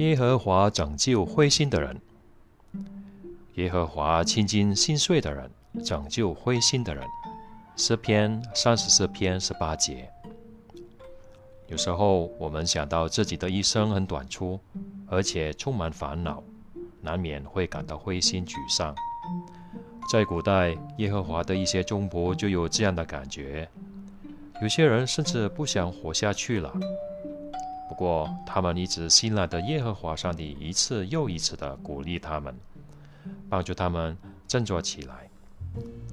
耶和华拯救灰心的人，耶和华亲近心碎的人，拯救灰心的人。诗篇三十四篇十八节。有时候我们想到自己的一生很短促，而且充满烦恼，难免会感到灰心沮丧。在古代，耶和华的一些忠仆就有这样的感觉，有些人甚至不想活下去了。不过，他们一直信赖的耶和华上帝一次又一次地鼓励他们，帮助他们振作起来。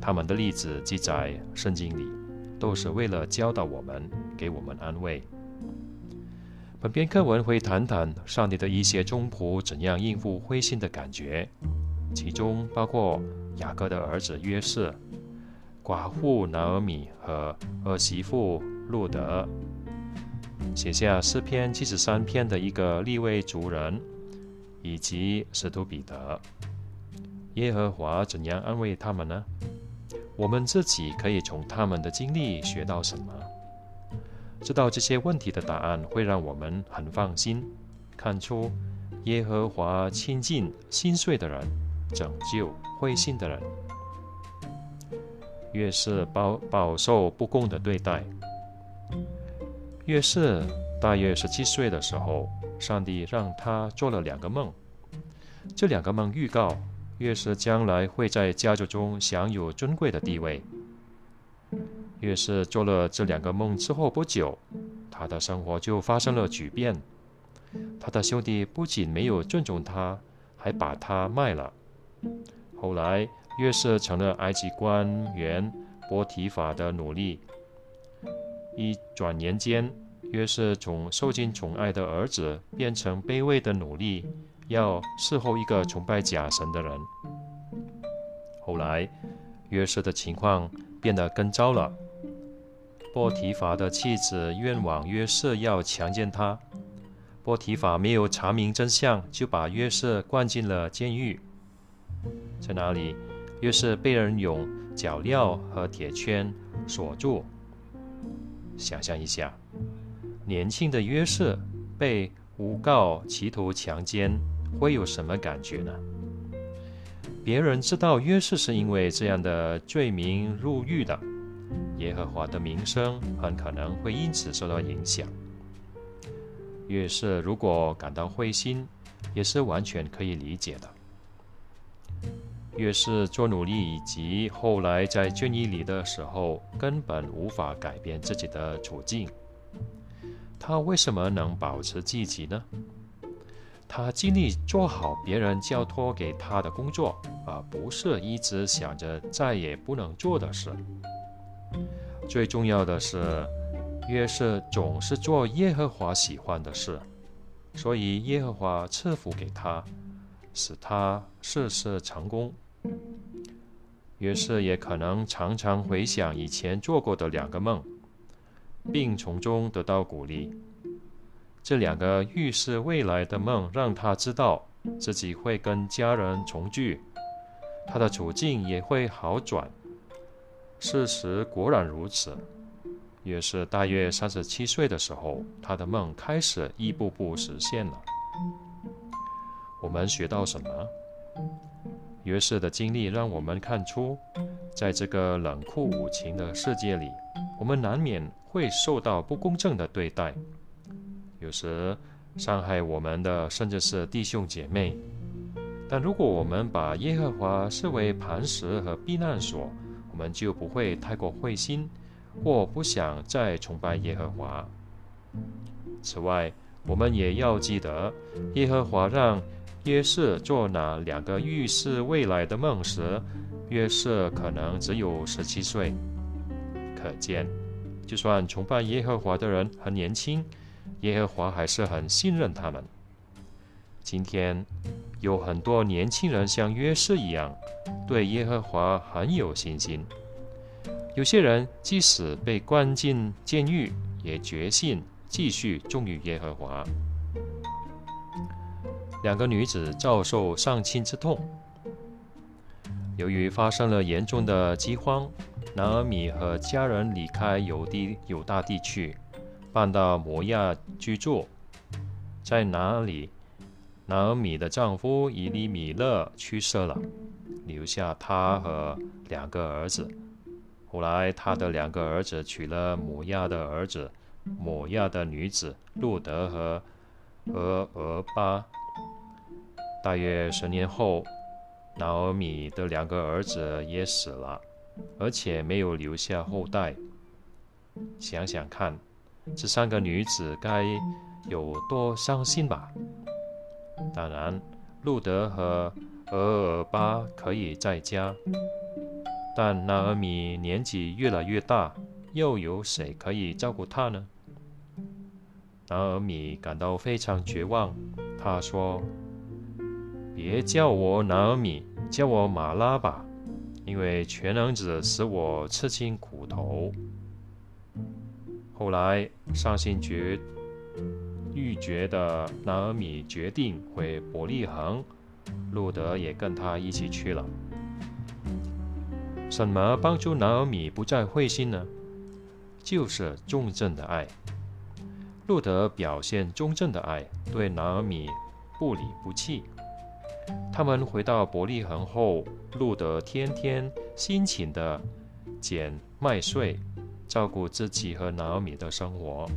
他们的例子记在圣经里，都是为了教导我们，给我们安慰。本篇课文会谈谈上帝的一些忠仆怎样应付灰心的感觉，其中包括雅各的儿子约瑟、寡妇拿尔米和儿媳妇路德，写下诗篇七十三篇的一个立位族人，以及使徒彼得。耶和华怎样安慰他们呢？我们自己可以从他们的经历学到什么？知道这些问题的答案会让我们很放心，看出耶和华亲近心碎的人，拯救灰心的人。越是饱饱受不公的对待，越是大约十七岁的时候，上帝让他做了两个梦，这两个梦预告越是将来会在家族中享有尊贵的地位。越是做了这两个梦之后不久，他的生活就发生了巨变。他的兄弟不仅没有尊重他，还把他卖了。后来，约瑟成了埃及官员波提法的奴隶。一转眼间，约瑟从受尽宠爱的儿子变成卑微的奴隶，要侍候一个崇拜假神的人。后来，约瑟的情况变得更糟了。波提法的妻子愿望约瑟要强奸她，波提法没有查明真相，就把约瑟关进了监狱。在那里，约瑟被人用脚镣和铁圈锁住。想象一下，年轻的约瑟被诬告企图强奸，会有什么感觉呢？别人知道约瑟是因为这样的罪名入狱的。耶和华的名声很可能会因此受到影响。约瑟如果感到灰心，也是完全可以理解的。越是做努力以及后来在监狱里的时候，根本无法改变自己的处境。他为什么能保持积极呢？他尽力做好别人交托给他的工作，而不是一直想着再也不能做的事。最重要的是，约瑟总是做耶和华喜欢的事，所以耶和华赐福给他，使他事事成功。约瑟也可能常常回想以前做过的两个梦，并从中得到鼓励。这两个预示未来的梦让他知道自己会跟家人重聚，他的处境也会好转。事实果然如此。约瑟大约三十七岁的时候，他的梦开始一步步实现了。我们学到什么？约瑟的经历让我们看出，在这个冷酷无情的世界里，我们难免会受到不公正的对待。有时伤害我们的甚至是弟兄姐妹。但如果我们把耶和华视为磐石和避难所，我们就不会太过灰心，或不想再崇拜耶和华。此外，我们也要记得，耶和华让约瑟做那两个预示未来的梦时，约瑟可能只有十七岁。可见，就算崇拜耶和华的人很年轻，耶和华还是很信任他们。今天。有很多年轻人像约瑟一样，对耶和华很有信心。有些人即使被关进监狱，也决心继续忠于耶和华。两个女子遭受丧亲之痛，由于发生了严重的饥荒，南尔米和家人离开犹地犹大地区，搬到摩亚居住，在哪里？南尔米的丈夫以利米勒去世了，留下她和两个儿子。后来，她的两个儿子娶了摩亚的儿子、摩亚的女子路德和俄俄巴。大约十年后，拿俄米的两个儿子也死了，而且没有留下后代。想想看，这三个女子该有多伤心吧？当然，路德和俄尔巴可以在家，但拿尔米年纪越来越大，又有谁可以照顾她呢？拿尔米感到非常绝望。他说：“别叫我拿尔米，叫我马拉吧，因为全能者使我吃尽苦头。”后来，伤心绝。欲绝的拿尔米决定回伯利恒，路德也跟他一起去了。什么帮助拿尔米不再灰心呢？就是忠贞的爱。路德表现忠贞的爱，对拿尔米不离不弃。他们回到伯利恒后，路德天天辛勤地捡麦穗，照顾自己和拿尔米的生活。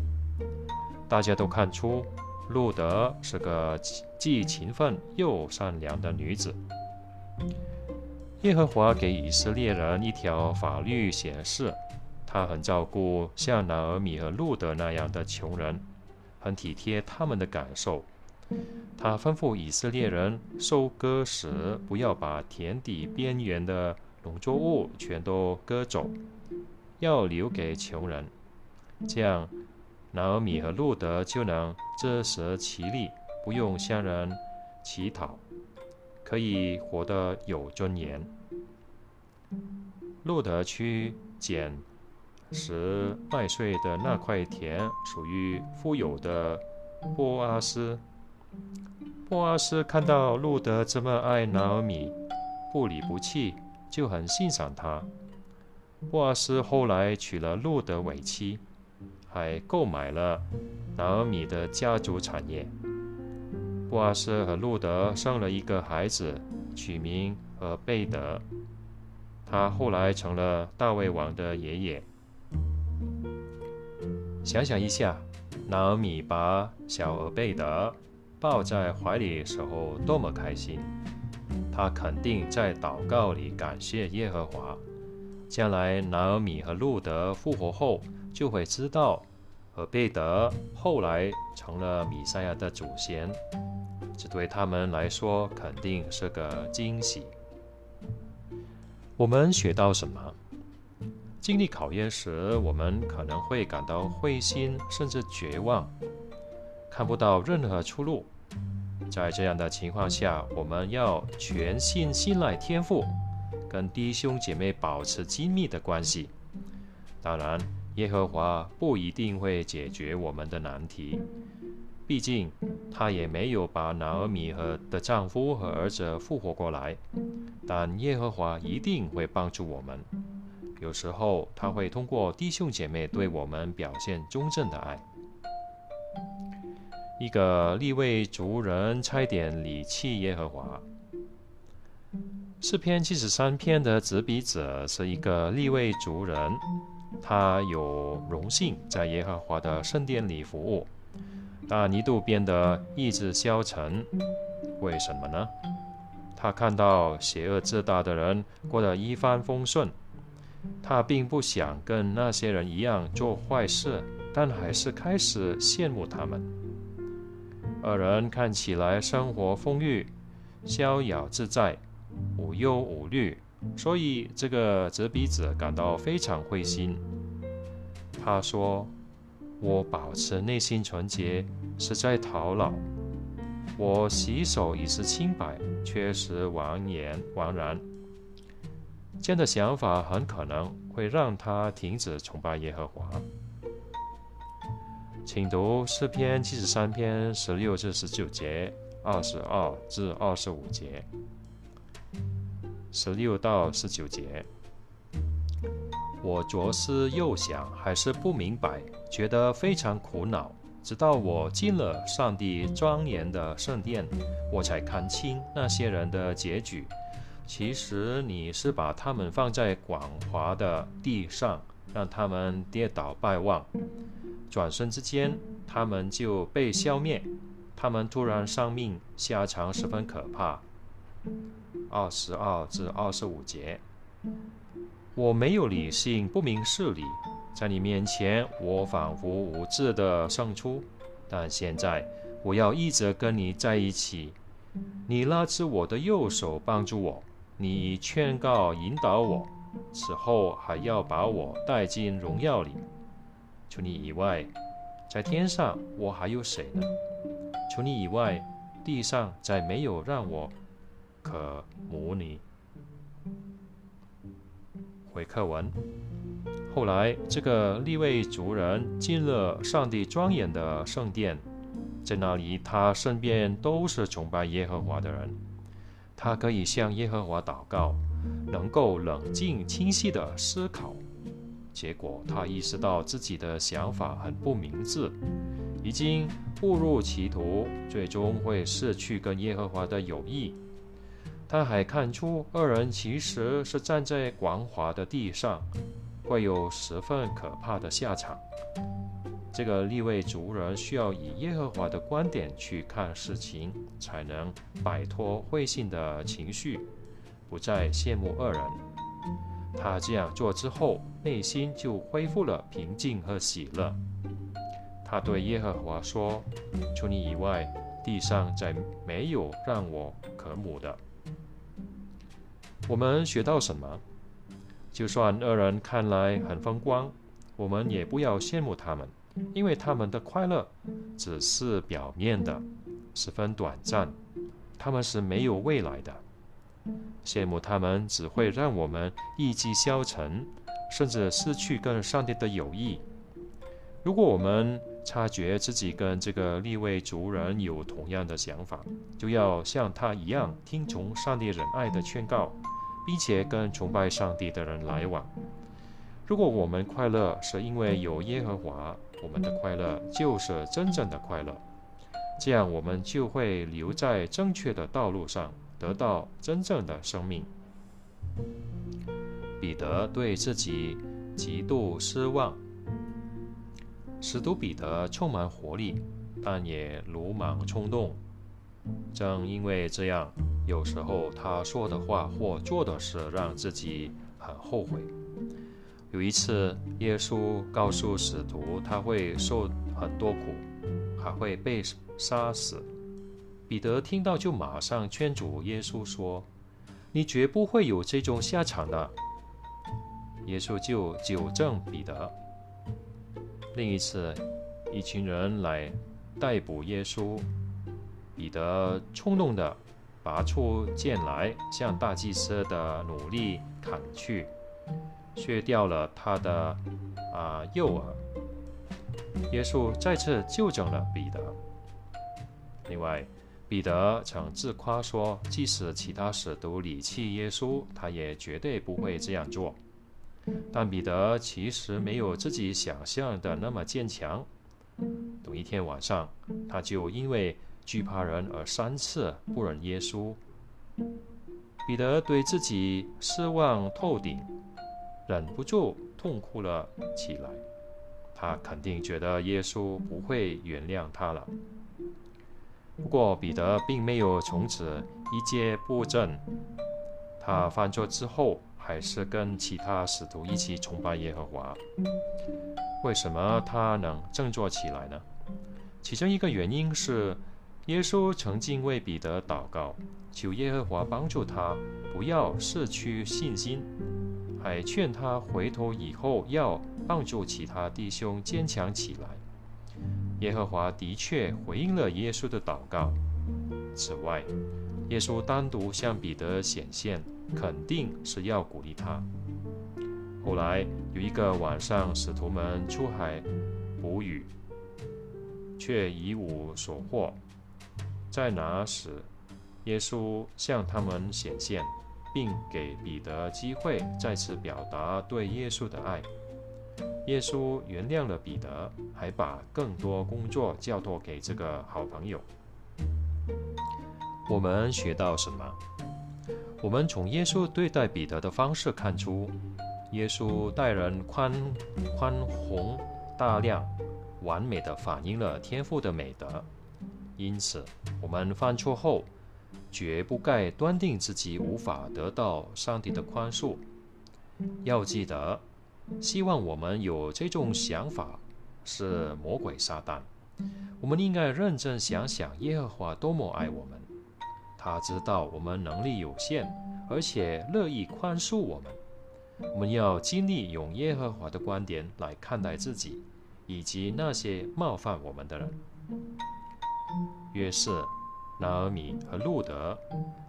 大家都看出，路德是个既勤奋又善良的女子。耶和华给以色列人一条法律，显示他很照顾像拿尔米和路德那样的穷人，很体贴他们的感受。他吩咐以色列人收割时，不要把田地边缘的农作物全都割走，要留给穷人，这样。拿尔米和路德就能自食其力，不用向人乞讨，可以活得有尊严。路德去捡拾麦穗的那块田属于富有的波阿斯。波阿斯看到路德这么爱拿尔米，不离不弃，就很欣赏他。波阿斯后来娶了路德为妻。还购买了拿尔米的家族产业。布阿斯和路德生了一个孩子，取名俄贝德。他后来成了大卫王的爷爷。想想一下，拿尔米把小俄贝德抱在怀里时候多么开心！他肯定在祷告里感谢耶和华。将来拿尔米和路德复活后。就会知道，和贝德后来成了米赛亚的祖先，这对他们来说肯定是个惊喜。我们学到什么？经历考验时，我们可能会感到灰心，甚至绝望，看不到任何出路。在这样的情况下，我们要全心信赖天赋，跟弟兄姐妹保持亲密的关系。当然。耶和华不一定会解决我们的难题，毕竟他也没有把拿尔米和的丈夫和儿子复活过来。但耶和华一定会帮助我们。有时候他会通过弟兄姐妹对我们表现忠正的爱。一个立位族人差点离弃耶和华。诗篇七十三篇的执笔者是一个立位族人。他有荣幸在耶和华的圣殿里服务，但一度变得意志消沉。为什么呢？他看到邪恶自大的人过得一帆风顺，他并不想跟那些人一样做坏事，但还是开始羡慕他们。二人看起来生活丰裕、逍遥自在、无忧无虑。所以，这个折笔者感到非常灰心。他说：“我保持内心纯洁，是在讨老；我洗手已是清白，却是枉言枉然。”这样的想法很可能会让他停止崇拜耶和华。请读诗篇七十三篇十六至十九节，二十二至二十五节。十六到十九节，我左思右想，还是不明白，觉得非常苦恼，直到我进了上帝庄严的圣殿，我才看清那些人的结局。其实你是把他们放在广华的地上，让他们跌倒败亡，转瞬之间，他们就被消灭。他们突然丧命，下场十分可怕。二十二至二十五节，我没有理性，不明事理，在你面前，我仿佛无知的胜出。但现在，我要一直跟你在一起。你拉着我的右手，帮助我；你劝告、引导我，此后还要把我带进荣耀里。除你以外，在天上我还有谁呢？除你以外，地上再没有让我可模拟。回课文。后来，这个立位族人进了上帝庄严的圣殿，在那里，他身边都是崇拜耶和华的人。他可以向耶和华祷告，能够冷静清晰的思考。结果，他意识到自己的想法很不明智。已经误入歧途，最终会失去跟耶和华的友谊。他还看出二人其实是站在光滑的地上，会有十分可怕的下场。这个立位族人需要以耶和华的观点去看事情，才能摆脱灰心的情绪，不再羡慕二人。他这样做之后，内心就恢复了平静和喜乐。他对耶和华说：“除你以外，地上再没有让我可母的。”我们学到什么？就算二人看来很风光，我们也不要羡慕他们，因为他们的快乐只是表面的，十分短暂，他们是没有未来的。羡慕他们只会让我们意气消沉，甚至失去跟上帝的友谊。如果我们察觉自己跟这个立位族人有同样的想法，就要像他一样听从上帝仁爱的劝告，并且跟崇拜上帝的人来往。如果我们快乐是因为有耶和华，我们的快乐就是真正的快乐。这样我们就会留在正确的道路上，得到真正的生命。彼得对自己极度失望。使徒彼得充满活力，但也鲁莽冲动。正因为这样，有时候他说的话或做的事让自己很后悔。有一次，耶稣告诉使徒他会受很多苦，还会被杀死。彼得听到就马上劝阻耶稣说：“你绝不会有这种下场的。”耶稣就纠正彼得。另一次，一群人来逮捕耶稣，彼得冲动地拔出剑来，向大祭司的努力砍去，削掉了他的啊右耳。耶稣再次纠正了彼得。另外，彼得曾自夸说，即使其他使徒离弃耶稣，他也绝对不会这样做。但彼得其实没有自己想象的那么坚强。有一天晚上，他就因为惧怕人而三次不认耶稣。彼得对自己失望透顶，忍不住痛哭了起来。他肯定觉得耶稣不会原谅他了。不过，彼得并没有从此一蹶不振。他犯错之后。还是跟其他使徒一起崇拜耶和华。为什么他能振作起来呢？其中一个原因是，耶稣曾经为彼得祷告，求耶和华帮助他不要失去信心，还劝他回头以后要帮助其他弟兄坚强起来。耶和华的确回应了耶稣的祷告。此外，耶稣单独向彼得显现。肯定是要鼓励他。后来有一个晚上，使徒们出海捕鱼，却一无所获。在那时，耶稣向他们显现，并给彼得机会再次表达对耶稣的爱。耶稣原谅了彼得，还把更多工作交托给这个好朋友。我们学到什么？我们从耶稣对待彼得的方式看出，耶稣待人宽宽宏大量，完美的反映了天父的美德。因此，我们犯错后，绝不该断定自己无法得到上帝的宽恕。要记得，希望我们有这种想法是魔鬼撒旦。我们应该认真想想耶和华多么爱我们。他知道我们能力有限，而且乐意宽恕我们。我们要尽力用耶和华的观点来看待自己，以及那些冒犯我们的人。约瑟、拿尔米和路德、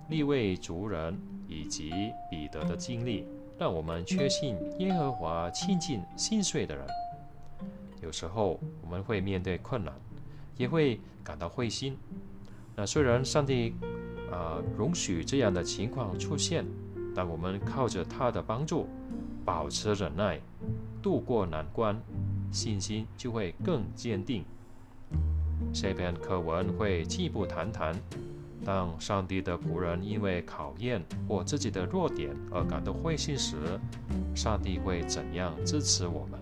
利未族人以及彼得的经历，让我们确信耶和华亲近心碎的人。有时候我们会面对困难，也会感到灰心。那虽然上帝。呃，容许这样的情况出现，但我们靠着他的帮助，保持忍耐，度过难关，信心就会更坚定。这篇课文会进一步谈谈，当上帝的仆人因为考验或自己的弱点而感到灰心时，上帝会怎样支持我们？